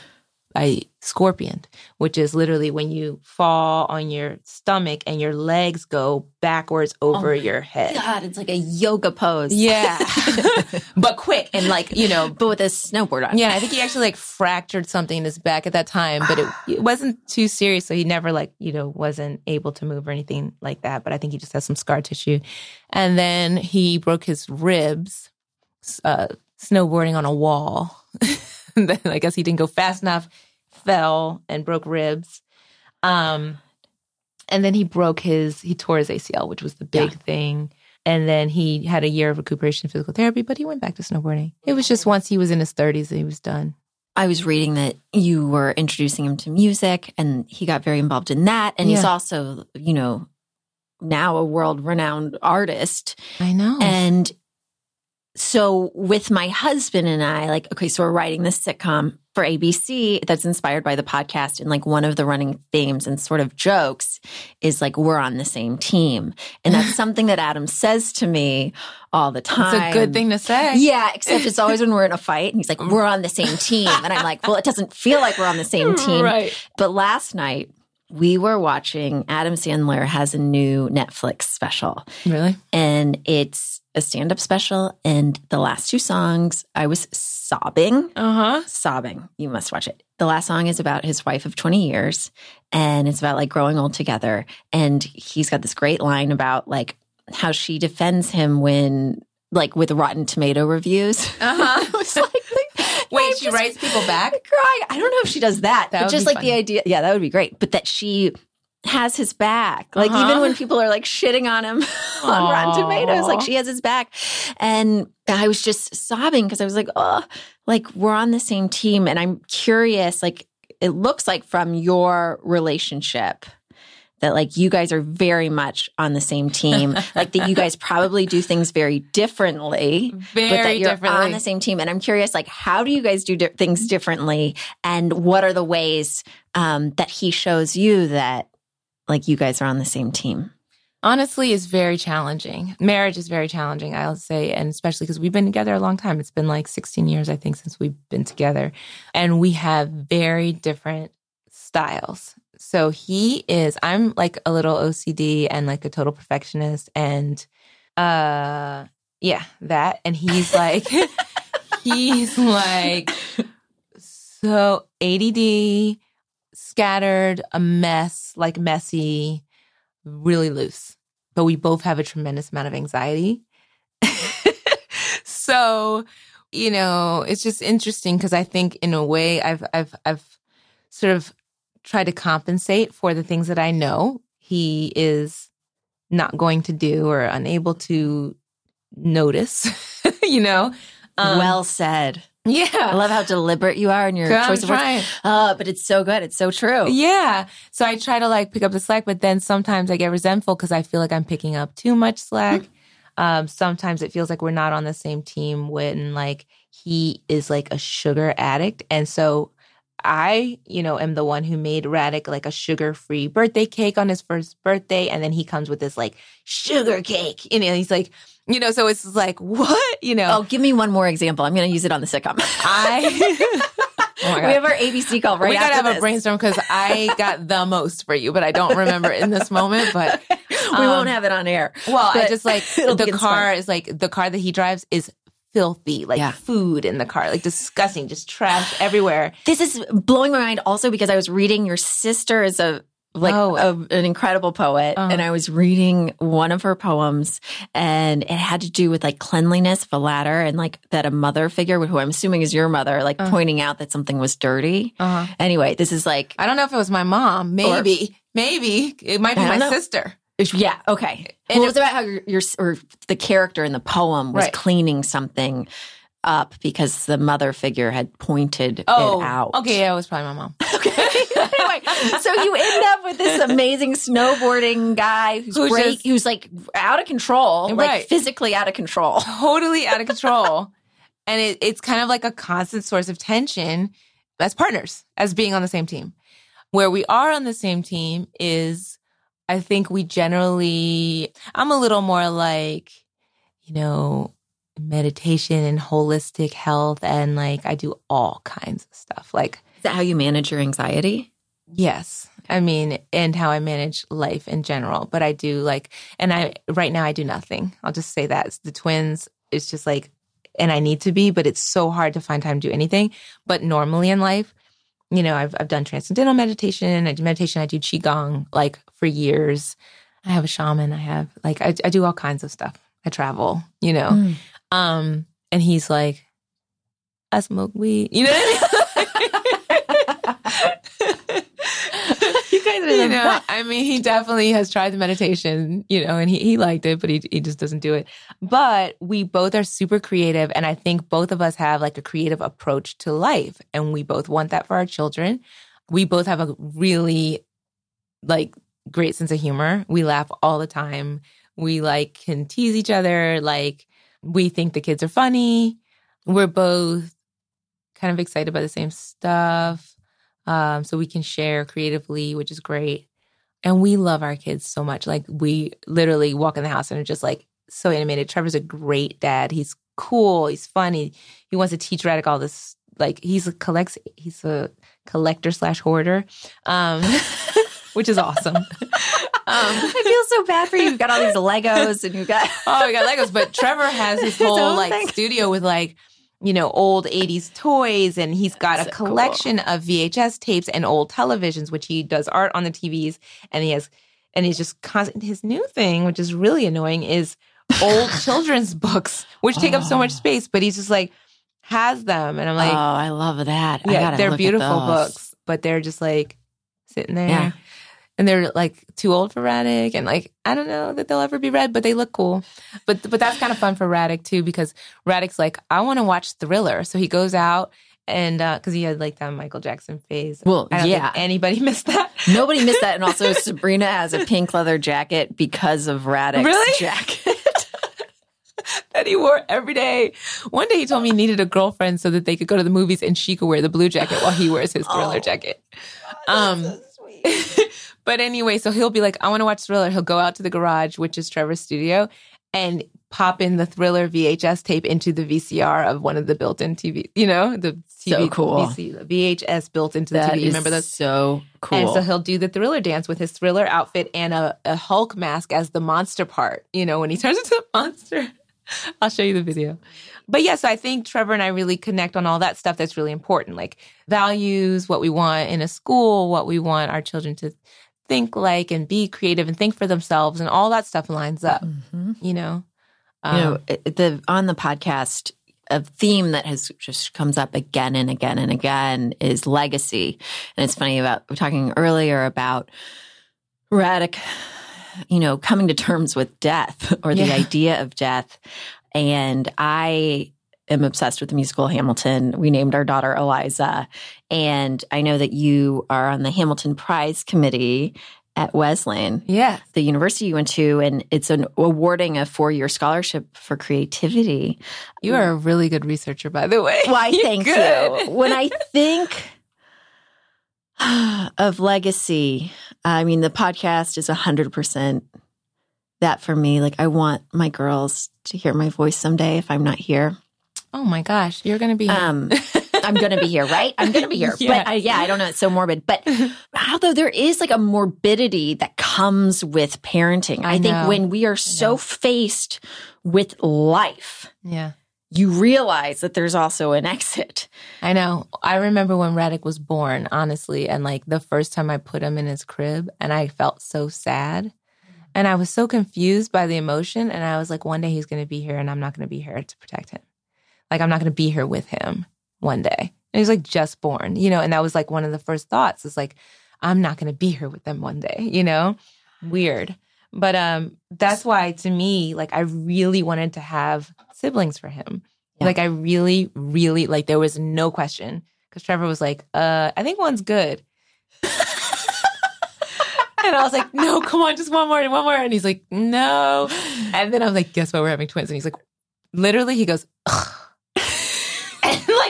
I scorpioned, which is literally when you fall on your stomach and your legs go backwards over my your head. God, it's like a yoga pose. Yeah. but quick and like, you know, But with a snowboard on. yeah, I think he actually like fractured something in his back at that time, but it, it wasn't too serious. So he never like, you know, wasn't able to move or anything like that. But I think he just has some scar tissue. And then he broke his ribs, uh, snowboarding on a wall. and then I guess he didn't go fast enough, fell and broke ribs. Um, and then he broke his, he tore his ACL, which was the big Yeah. thing. And then he had a year of recuperation physical therapy, but he went back to snowboarding. It was just once he was in his 30s that he was done. I was reading that you were introducing him to music and he got very involved in that. And he's also, you know, now a world renowned artist. I know. And so with my husband and I, like, okay, so we're writing this sitcom for ABC that's inspired by the podcast. And like one of the running themes and sort of jokes is like, we're on the same team. And that's something that Adam says to me all the time. it's a good thing to say. Yeah, except it's always when we're in a fight and he's like, mm. we're on the same team. And I'm like, well, it doesn't feel like we're on the same team. Right. But last night, we were watching Adam Sandler has a new Netflix special Really? and it's a stand up special. And the last two songs, I was sobbing, Uh huh. sobbing. You must watch it. The last song is about his wife of 20 years and it's about like growing old together. And he's got this great line about like how she defends him when, like, with Rotten Tomato reviews. Uh huh. I was like, Wait, I'm she writes people back? crying. I don't know if she does that, That but just like the idea. Yeah, that would be great. But that she has his back. Like Uh-huh. even when people are like shitting on him on Rotten Tomatoes, like she has his back. And I was just sobbing because I was like, oh, like we're on the same team. And I'm curious, like it looks like from your relationship that like you guys are very much on the same team. like that you guys probably do things very differently Very but that you're differently. on the same team. And I'm curious, like, how do you guys do di- things differently? And what are the ways um, that he shows you that, like, you guys are on the same team? Honestly, it's very challenging. Marriage is very challenging, I'll say, and especially because we've been together a long time. It's been like 16 years, I think, since we've been together. And we have very different styles. So he is, I'm like a little OCD and like a total perfectionist. And uh yeah, that. And he's like, he's like so ADD, scattered, a mess, like messy, really loose. But we both have a tremendous amount of anxiety. so, you know, it's just interesting because I think in a way I've I've I've sort of tried to compensate for the things that I know he is not going to do or unable to notice, you know. Um, well said. Yeah. I love how deliberate you are in your I'm choice of words. trying. Oh, but it's so good. It's so true. Yeah. So I try to like pick up the slack, but then sometimes I get resentful because I feel like I'm picking up too much slack. Um, sometimes it feels like we're not on the same team when like he is like a sugar addict. And so I, you know, am the one who made Radek like a sugar free birthday cake on his first birthday. And then he comes with this like sugar cake. You know, he's like, you know, so it's like, what? You know, Oh, give me one more example. I'm going to use it on the sitcom. I. Oh we have our ABC call right we gotta have this. a brainstorm because I got the most for you, but I don't remember in this moment. But we um, won't have it on air. well, I just like the car inspiring. is like the car that he drives is filthy, like Yeah. food in the car, like disgusting, just trash everywhere. This is blowing my mind also because I was reading your sister is a like Oh. a- an incredible poet, Uh-huh. and I was reading one of her poems, and it had to do with like cleanliness of a ladder, and like that a mother figure, who I'm assuming is your mother, like Uh. pointing out that something was dirty. Uh-huh. Anyway, this is like, I don't know if it was my mom. Maybe, maybe it might be my know. sister. Yeah, okay. And well, it- was about how your, your or the character in the poem was Right. cleaning something up because the mother figure had pointed Oh, it out. okay, yeah, it was probably my mom. Okay. anyway, so you end up with this amazing snowboarding guy who's Who's break, just- who's like out of control, like physically out of control. totally out of control. and it, it's kind of like a constant source of tension as partners, as being on the same team. Where we are on the same team is, I think we generally, I'm a little more like, you know, meditation and holistic health. And like, I do all kinds of stuff. Like, Is that how you manage your anxiety? Yes. I mean, and how I manage life in general. But I do like, and I, right now, I do nothing. I'll just say that. It's the twins, it's just like, and I need to be, but it's so hard to find time to do anything. But normally in life, you know, I've, I've done transcendental meditation. I do meditation. I do Qigong like for years. I have a shaman. I have like, I, I do all kinds of stuff. I travel, you know. Mm. Um, and he's like, I smoke weed. You know what I mean? You guys are you know, best. I mean, he definitely has tried the meditation, you know, and he, he liked it, but he, he just doesn't do it. But we both are super creative. And I think both of us have like a creative approach to life. And we both want that for our children. We both have a really like great sense of humor. We laugh all the time. We like can tease each other. Like we think the kids are funny. We're both kind of excited by the same stuff. Um, so we can share creatively, which is great. And we love our kids so much. Like we literally walk in the house and are just like so animated. Trevor's a great dad. He's cool. He's funny. He wants to teach Radek all this. Like he's a collects. He's a collector slash hoarder, um, which is awesome. um, I feel so bad for you. You've got all these Legos and you've got. oh, we got Legos, but Trevor has his His whole own like thing. studio with like you know old 80s toys and he's got That's a so cool. collection of VHS tapes and old televisions which he does art on the TVs and he has and he's just constant his new thing which is really annoying is old children's books which take up so much Oh. space but he's just like has them and I'm like oh, I love that. Yeah they're beautiful books but they're just like sitting there Yeah. And they're like too old for Radek, and like I don't know that they'll ever be read, but they look cool. But but that's kind of fun for Radek too because Radek's like I want to watch Thriller, so he goes out and because he had like that Michael Jackson phase. Well, yeah. anybody missed that. Nobody missed that. And also, Sabrina has a pink leather jacket because of Radek's Really? jacket. that he wore every day. One day he told me he needed a girlfriend so that they could go to the movies and she could wear the blue jacket while he wears his Thriller Oh. jacket. Um, but anyway, so he'll be like, I want to watch Thriller. He'll go out to the garage, which is Trevor's studio, and pop in the Thriller VHS tape into the VCR of one of the built-in TV. You know, the TV, So cool. VC, VHS built into the That TV. is Remember those? so cool. And so he'll do the Thriller dance with his Thriller outfit and a, a Hulk mask as the monster part. You know, when he turns into a monster. I'll show you the video. But yes, I think Trevor and I really connect on all that stuff that's really important, like values, what we want in a school, what we want our children to think like and be creative and think for themselves, and all that stuff lines up. Mhm. You know, you know, Um, the on the podcast, a theme that has just comes up again and again and again is legacy. And it's funny about we were talking earlier about Radek, you know, coming to terms with death or the Yeah. idea of death. And I am obsessed with the musical Hamilton. We named our daughter Eliza. And I know that you are on the Hamilton Prize Committee at Wesleyan yeah, the university you went to, and it's an awarding a four year scholarship for creativity. you are a really good researcher, by the way. Why, You're thank good. you. When I think of legacy, I mean, the podcast is 100% that for me. Like, I want my girls to hear my voice someday if I'm not here. Oh my gosh, you're gonna be. Um, I'm going to be here, right? I'm going to be here. Yeah. But I, yeah, I don't know. It's so morbid. But although there is like a morbidity that comes with parenting, I, I think when we are so faced with life, yeah, you realize that there's also an exit. I know. I remember when Radek was born, honestly, and like the first time I put him in his crib and I felt so sad. And I was so confused by the emotion. And I was like, one day he's going to be here and I'm not going to be here to protect him. Like, I'm not going to be here with him one day. And he's like just born, you know, and that was like one of the first thoughts is like, I'm not going to be here with them one day, you know? Weird. But um that's why to me, like I really wanted to have siblings for him. Yeah. Like I really, really like there was no question. Cause Trevor was like, uh, I think one's good. and I was like, no, come on, just one more, one more. And he's like, no. And then I was like, guess what? We're having twins. And he's like, literally, he goes, Ugh.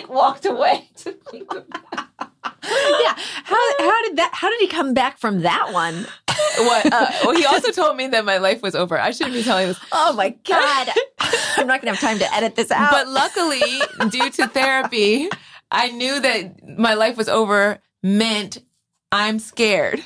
And like walked away. yeah. How how did that how did he come back from that one? what? Uh, well, he also told me that my life was over. I shouldn't be telling this. Oh my god. I'm not going to have time to edit this out. But luckily, due to therapy, I knew that my life was over meant I'm scared.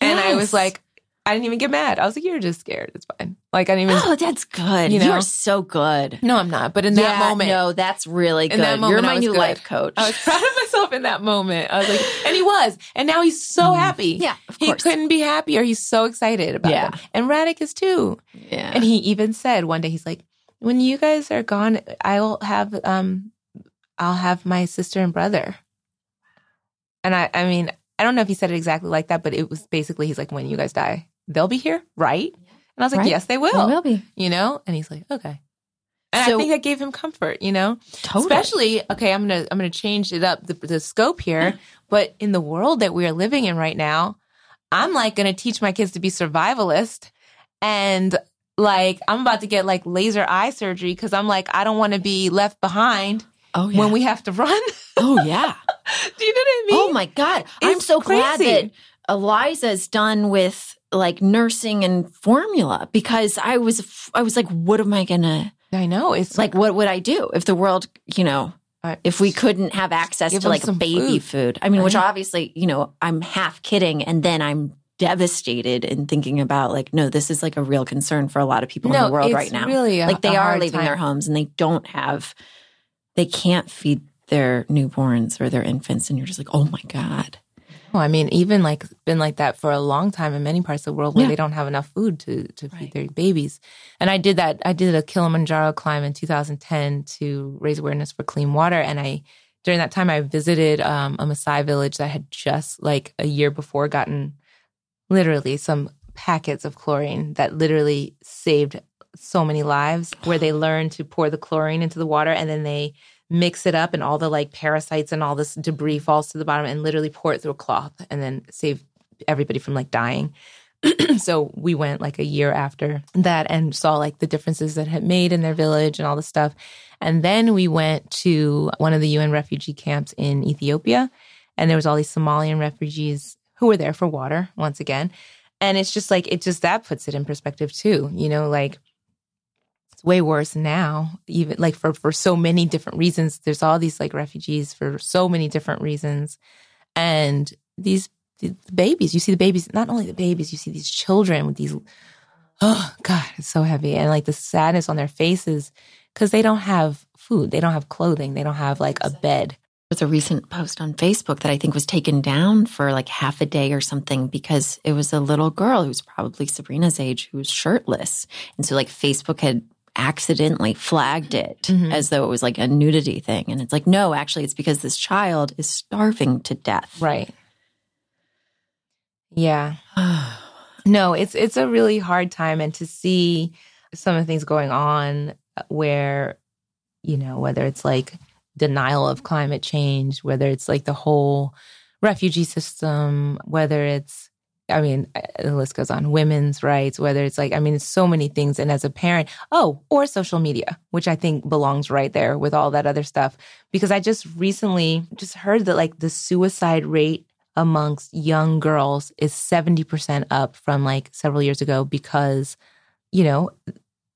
And I was like, I didn't even get mad. I was like, you're just scared. It's fine. Like, I didn't even. Oh, that's good. You know? You're so good. No, I'm not. But in that Yeah, moment, No, that's really good. Moment, You're my new good. life coach. I was proud of myself in that moment. I was like, and he was. And now he's so happy. yeah, He course. couldn't be happier. He's so excited about Yeah. it. And Radek is too. yeah. And he even said one day, he's like, when you guys are gone, I'll have, um, I'll have my sister and brother. And I, I mean, I don't know if he said it exactly like that, but it was basically, he's like, when you guys die, they'll be here, right? And I was like, Right. yes, they will. They will be. you know? And he's like, okay. And So- I think that gave him comfort, you know? Totally. Especially, okay, I'm gonna I'm gonna change it up the, the scope here, but in the world that we are living in right now, I'm like gonna teach my kids to be survivalist, and like I'm about to get like laser eye surgery because I'm like I don't want to be left behind oh, yeah. when we have to run. oh, yeah. Do you know what I mean? Oh, my God. I'm It's so glad crazy. that Eliza's done with like nursing and formula because I was, I was like, what am I to, I know it's like, what would I do if the world, you know, if we couldn't have access to like baby food. food. I mean, which obviously, you know, I'm half kidding and then I'm devastated and thinking about like, no, this is like a real concern for a lot of people in the world right now. Really, a, like they are leaving time. their homes and they don't have, they can't feed their newborns or their infants. And you're just like, oh my God. Well, I mean, even like been like that for a long time in many parts of the world where Yeah. they don't have enough food to to feed their babies. And I did that. I did a Kilimanjaro climb in 2010 to raise awareness for clean water. And I during that time I visited um, a Maasai village that had just like a year before gotten literally some packets of chlorine that literally saved so many lives. Where they learned to pour the chlorine into the water and then they mix it up and all the like parasites and all this debris falls to the bottom and literally pour it through a cloth and then save everybody from like dying. so we went like a year after that and saw like the differences that had made in their village and all this stuff. And then we went to one of the UN refugee camps in Ethiopia and there was all these Somalian refugees who were there for water once again. And it's just like it just that puts it in perspective too, you know, like it's way worse now. Even like for for so many different reasons. There's all these like refugees for so many different reasons. And these the babies you see the babies not only the babies you see these children with these oh god it's so heavy. And like the sadness on their faces because they don't have food. They don't have clothing. They don't have like a bed. Was a recent post on Facebook that I think was taken down for like half a day or something because it was a little girl who's probably Sabrina's age who was shirtless. And so like Facebook had accidentally flagged it Mhm. as though it was like a nudity thing. And it's like, no, actually it's because this child is starving to death. right yeah No, it's it's a really hard time and to see some of the things going on where you know, whether it's like denial of climate change, whether it's like the whole refugee system, whether it's I mean, uh, the list goes on. Women's rights, whether it's like, I mean, so many things. And as a parent, oh, or social media, which I think belongs right there with all that other stuff. Because I just recently just heard that like the suicide rate amongst young girls is 70% up from like several years ago because, you know,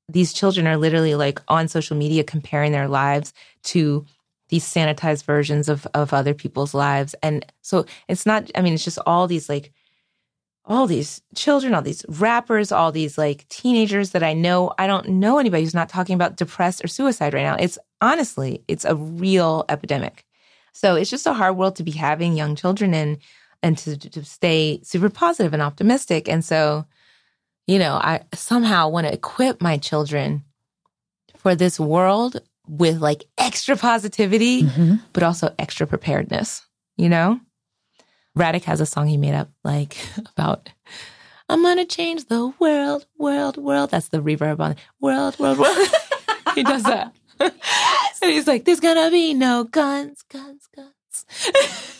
these children are literally like on social media comparing their lives to these sanitized versions of, of other people's lives. And so it's not, I mean, it's just all these like all these children, all these rappers, all these like teenagers that I know. I don't know anybody who's not talking about depressed or suicide right now. It's honestly, it's a real epidemic. So it's just a hard world to be having young children in and to, to stay super positive and optimistic. And so, you know, I somehow want to equip my children for this world with like extra positivity, Mhm. but also extra preparedness, you know? Radek has a song he made up like about I'm gonna change the world, world, world. That's the reverb on it. World, world, world. he does that. And he's like, there's gonna be no guns, guns, guns.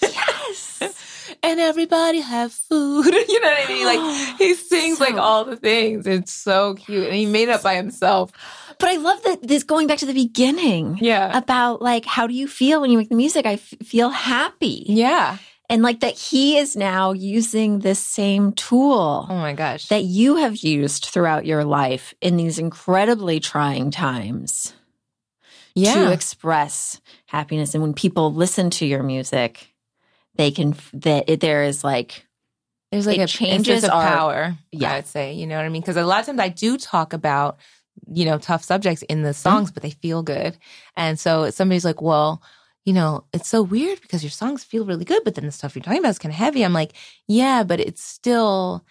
Yes. and everybody have food. you know what I mean? Like he sings like all the things. It's so cute. And he made it up by himself. But I love that this going back to the beginning Yeah. about like, how do you feel when you make the music? I f- feel happy. Yeah. And like that he is now using this same tool Oh my gosh. that you have used throughout your life in these incredibly trying times yeah. to express happiness. And when people listen to your music, they can, that it, there is like, There's like it a changes of our- power. Yeah. I would say, you know what I mean? Because a lot of times I do talk about, you know, tough subjects in the mm-hmm. songs, but they feel good. And so somebody's like, well, you know, it's so weird because your songs feel really good, but then the stuff you're talking about is kind of heavy. I'm like, yeah, but it's still,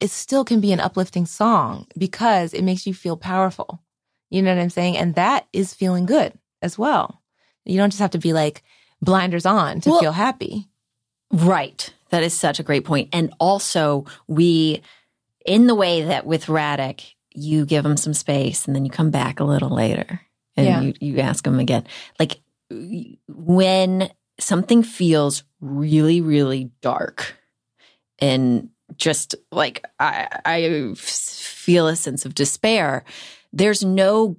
it still can be an uplifting song because it makes you feel powerful. You know what I'm saying? And that is feeling good as well. You don't just have to be like blinders on to Well- feel happy. Right. That is such a great point. And also, we, in the way that with Radek, you give them some space and then you come back a little later and Yeah. you, you ask them again. Like when something feels really, really dark and just like I feel a sense of despair, there's no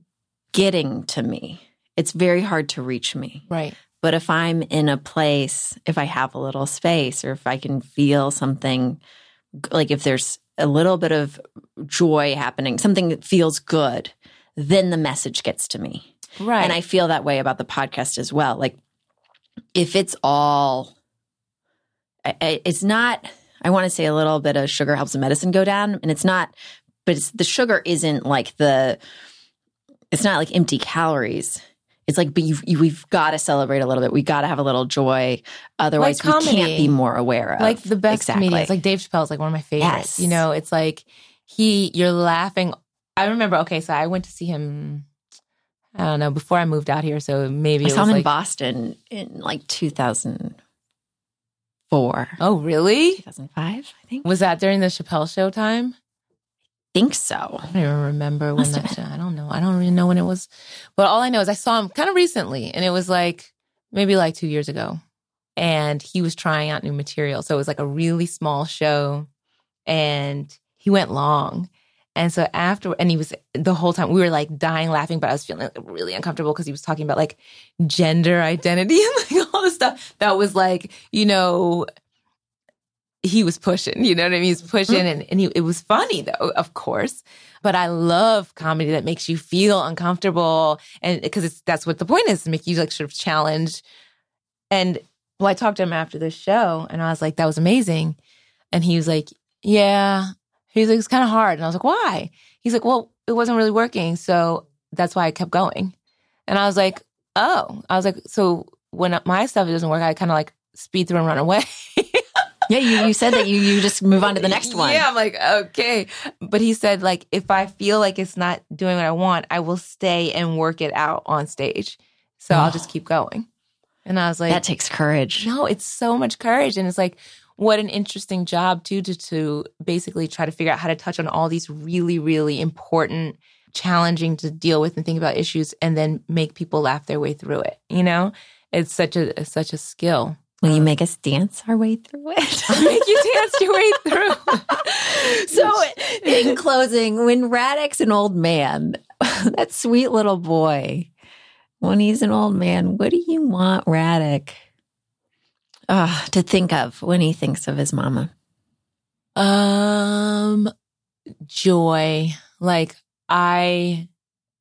getting to me. It's very hard to reach me. Right. But if I'm in a place, if I have a little space, or if I can feel something, like if there's a little bit of joy happening, something that feels good, then the message gets to me. Right. And I feel that way about the podcast as well. Like if it's all, it's not, I want to say a little bit of sugar helps the medicine go down. And it's not, but it's, the sugar isn't like the, it's not like empty calories. It's like, but you've, you, we've got to celebrate a little bit. We got to have a little joy. Otherwise, Like we can't be more aware of. like the best Exactly. comedians. Like Dave Chappelle's like one of my favorites. Yes. You know, it's like he you're laughing. I remember. Okay, so I went to see him. I don't know before I moved out here, so maybe I it saw was him in Boston in like 2004, Oh, really? 2005, I think. Was that during the Chappelle show time? think so. I don't even remember when Must have that show. I don't know. I don't really know when it was. But all I know is I saw him kind of recently, and it was like maybe like two years ago, and he was trying out new material. So it was like a really small show, and he went long. And so after, and he was the whole time we were like dying laughing, but I was feeling really uncomfortable because he was talking about like gender identity and like all this stuff that was like, you know, he was pushing, you know what I mean? He was pushing mm-hmm. and, and he, it was funny though, of course. But I love comedy that makes you feel uncomfortable. And because it's, that's what the point is, to make you like sort of challenge. And well, I talked to him after the show and I was like, that was amazing. And he was like, yeah. He's like, it's kind of hard. And I was like, why? He's like, well, it wasn't really working. So that's why I kept going. And I was like, oh, I was like, so when my stuff doesn't work, I kind of like speed through and run away. Yeah, you, you said that you, you just move on to the next one. Yeah, I'm like, okay. But he said, like, if I feel like it's not doing what I want, I will stay and work it out on stage. So I'll just keep going. And I was like, that takes courage. no, it's so much courage. And it's like, what an interesting job too to to basically try to figure out how to touch on all these really, really important, challenging to deal with and think about issues and then make people laugh their way through it. You know? It's such a it's such a skill. Will you um, make us dance our way through I'll it? make you dance your way through. so, in closing, when Radek's an old man, that sweet little boy, when he's an old man, what do you want Radek uh, to think of when he thinks of his mama? Um, joy. Like I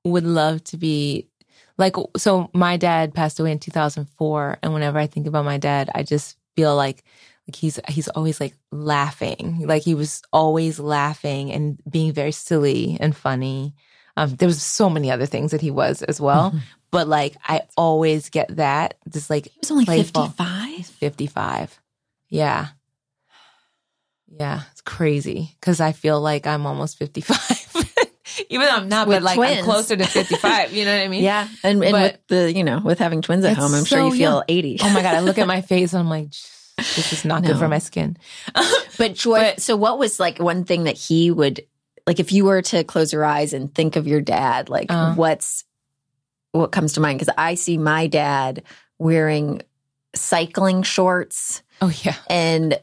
would love to be like so my dad passed away in 2004 and whenever I think about my dad, I just feel like like he's he's always like laughing. Like he was always laughing and being very silly and funny. Um, there was so many other things that he was as well. Mm-hmm. But like I always get that. Just like he was only fifty five. Fifty five. Yeah. Yeah, it's crazy because I feel like I'm almost 55. Even though I'm not, with but like twins. I'm closer to 55. You know what I mean? yeah. And, and with the, you know, with having twins at home, I'm so sure you feel young. 80. Oh my God. I look at my face and I'm like, this is not no. good for my skin. but Joy, but, so what was like one thing that he would, like if you were to close your eyes and think of your dad, like uh, what's, what comes to mind? Because I see my dad wearing cycling shorts. Oh yeah. And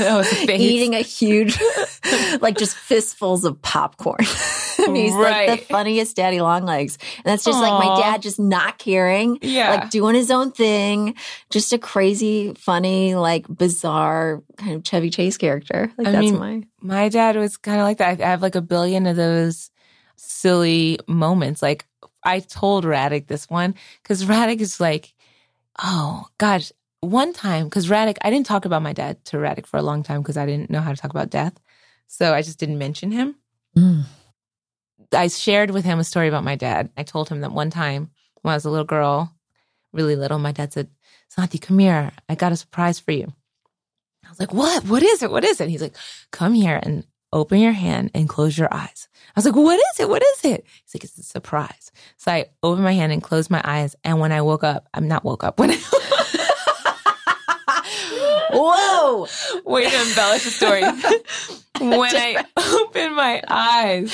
eating a huge, like just fistfuls of popcorn. he's right. like the funniest daddy long legs. And that's just Aww. like my dad just not caring. Yeah. Like doing his own thing. Just a crazy, funny, like bizarre kind of Chevy Chase character. Like I that's mean, my my dad was kind of like that. I have like a billion of those silly moments. Like I told Radek this one because Radek is like, oh gosh, one time, because Radek, I didn't talk about my dad to Radek for a long time because I didn't know how to talk about death. So I just didn't mention him. Mm. I shared with him a story about my dad. I told him that one time when I was a little girl, really little, my dad said, Santi, come here. I got a surprise for you. I was like, what? What is it? What is it? He's like, come here and open your hand and close your eyes. I was like, what is it? What is it? He's like, it's a surprise. So I opened my hand and closed my eyes. And when I woke up, I'm not woke up. When I Whoa! Way to embellish the story. when I opened my eyes,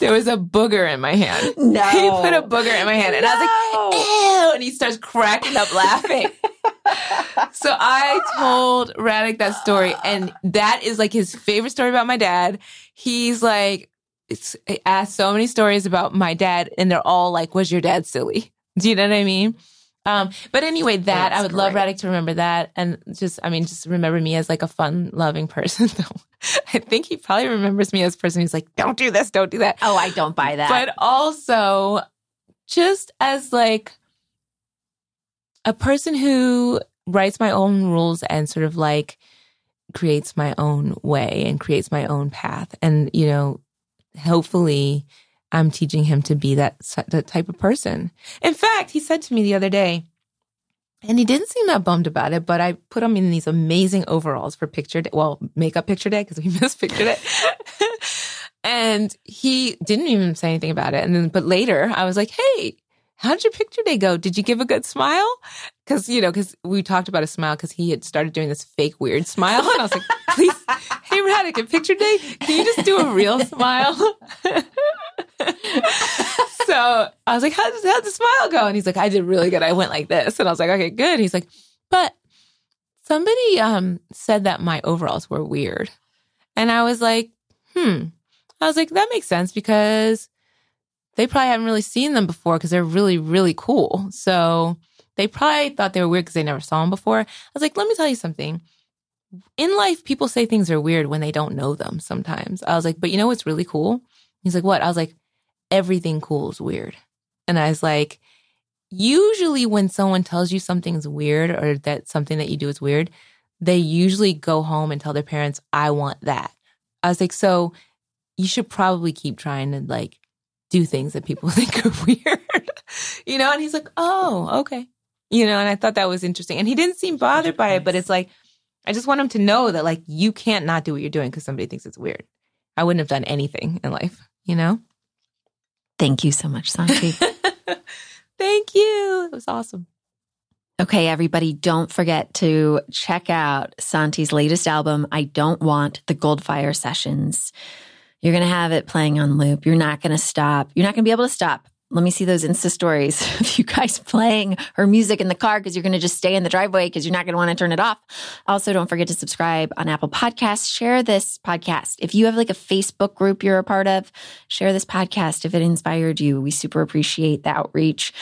there was a booger in my hand. No. He put a booger in my hand and no. I was like, ew. And he starts cracking up laughing. so I told Radek that story and that is like his favorite story about my dad. He's like, asked so many stories about my dad and they're all like, was your dad silly? Do you know what I mean? Um, but anyway, that That's I would great. love Radek to remember that and just, I mean, just remember me as like a fun, loving person. I think he probably remembers me as a person who's like, don't do this, don't do that. Oh, I don't buy that. But also just as like a person who writes my own rules and sort of like creates my own way and creates my own path. And, you know, hopefully I'm teaching him to be that, that type of person. In fact, he said to me the other day, and he didn't seem that bummed about it, but I put him in these amazing overalls for picture day. Well, makeup picture day because we missed picture day. and he didn't even say anything about it. And then, but later I was like, Hey, how did your picture day go? Did you give a good smile? Cause, you know, cause we talked about a smile cause he had started doing this fake weird smile. And I was like, please, hey, Radek, at picture day, can you just do a real smile? so I was like, how does, the smile go? And he's like, I did really good. I went like this. And I was like, okay, good. He's like, but somebody um, said that my overalls were weird. And I was like, hmm. I was like, that makes sense because they probably haven't really seen them before because they're really, really cool. So they probably thought they were weird because they never saw them before. I was like, let me tell you something. In life, people say things are weird when they don't know them sometimes. I was like, but you know what's really cool? He's like, what? I was like, everything cool is weird. And I was like, usually when someone tells you something's weird or that something that you do is weird, they usually go home and tell their parents, I want that. I was like, so you should probably keep trying to like do things that people think are weird, you know? And he's like, oh, okay. You know, and I thought that was interesting. And he didn't seem bothered by it, but it's like, I just want him to know that like you can't not do what you're doing because somebody thinks it's weird. I wouldn't have done anything in life, you know? Thank you so much, Santi. Thank you. It was awesome. Okay, everybody, don't forget to check out Santi's latest album, I Don't Want the Gold Fire Sessions. You're going to have it playing on loop. You're not going to stop. You're not going to be able to stop let me see those Insta stories of you guys playing her music in the car because you're going to just stay in the driveway because you're not going to want to turn it off. Also, don't forget to subscribe on Apple Podcasts. Share this podcast. If you have like a Facebook group you're a part of, share this podcast if it inspired you. We super appreciate the outreach.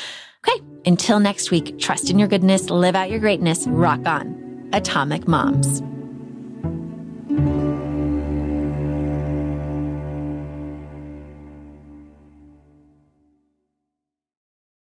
Okay, until next week, trust in your goodness, live out your greatness, rock on. Atomic Moms.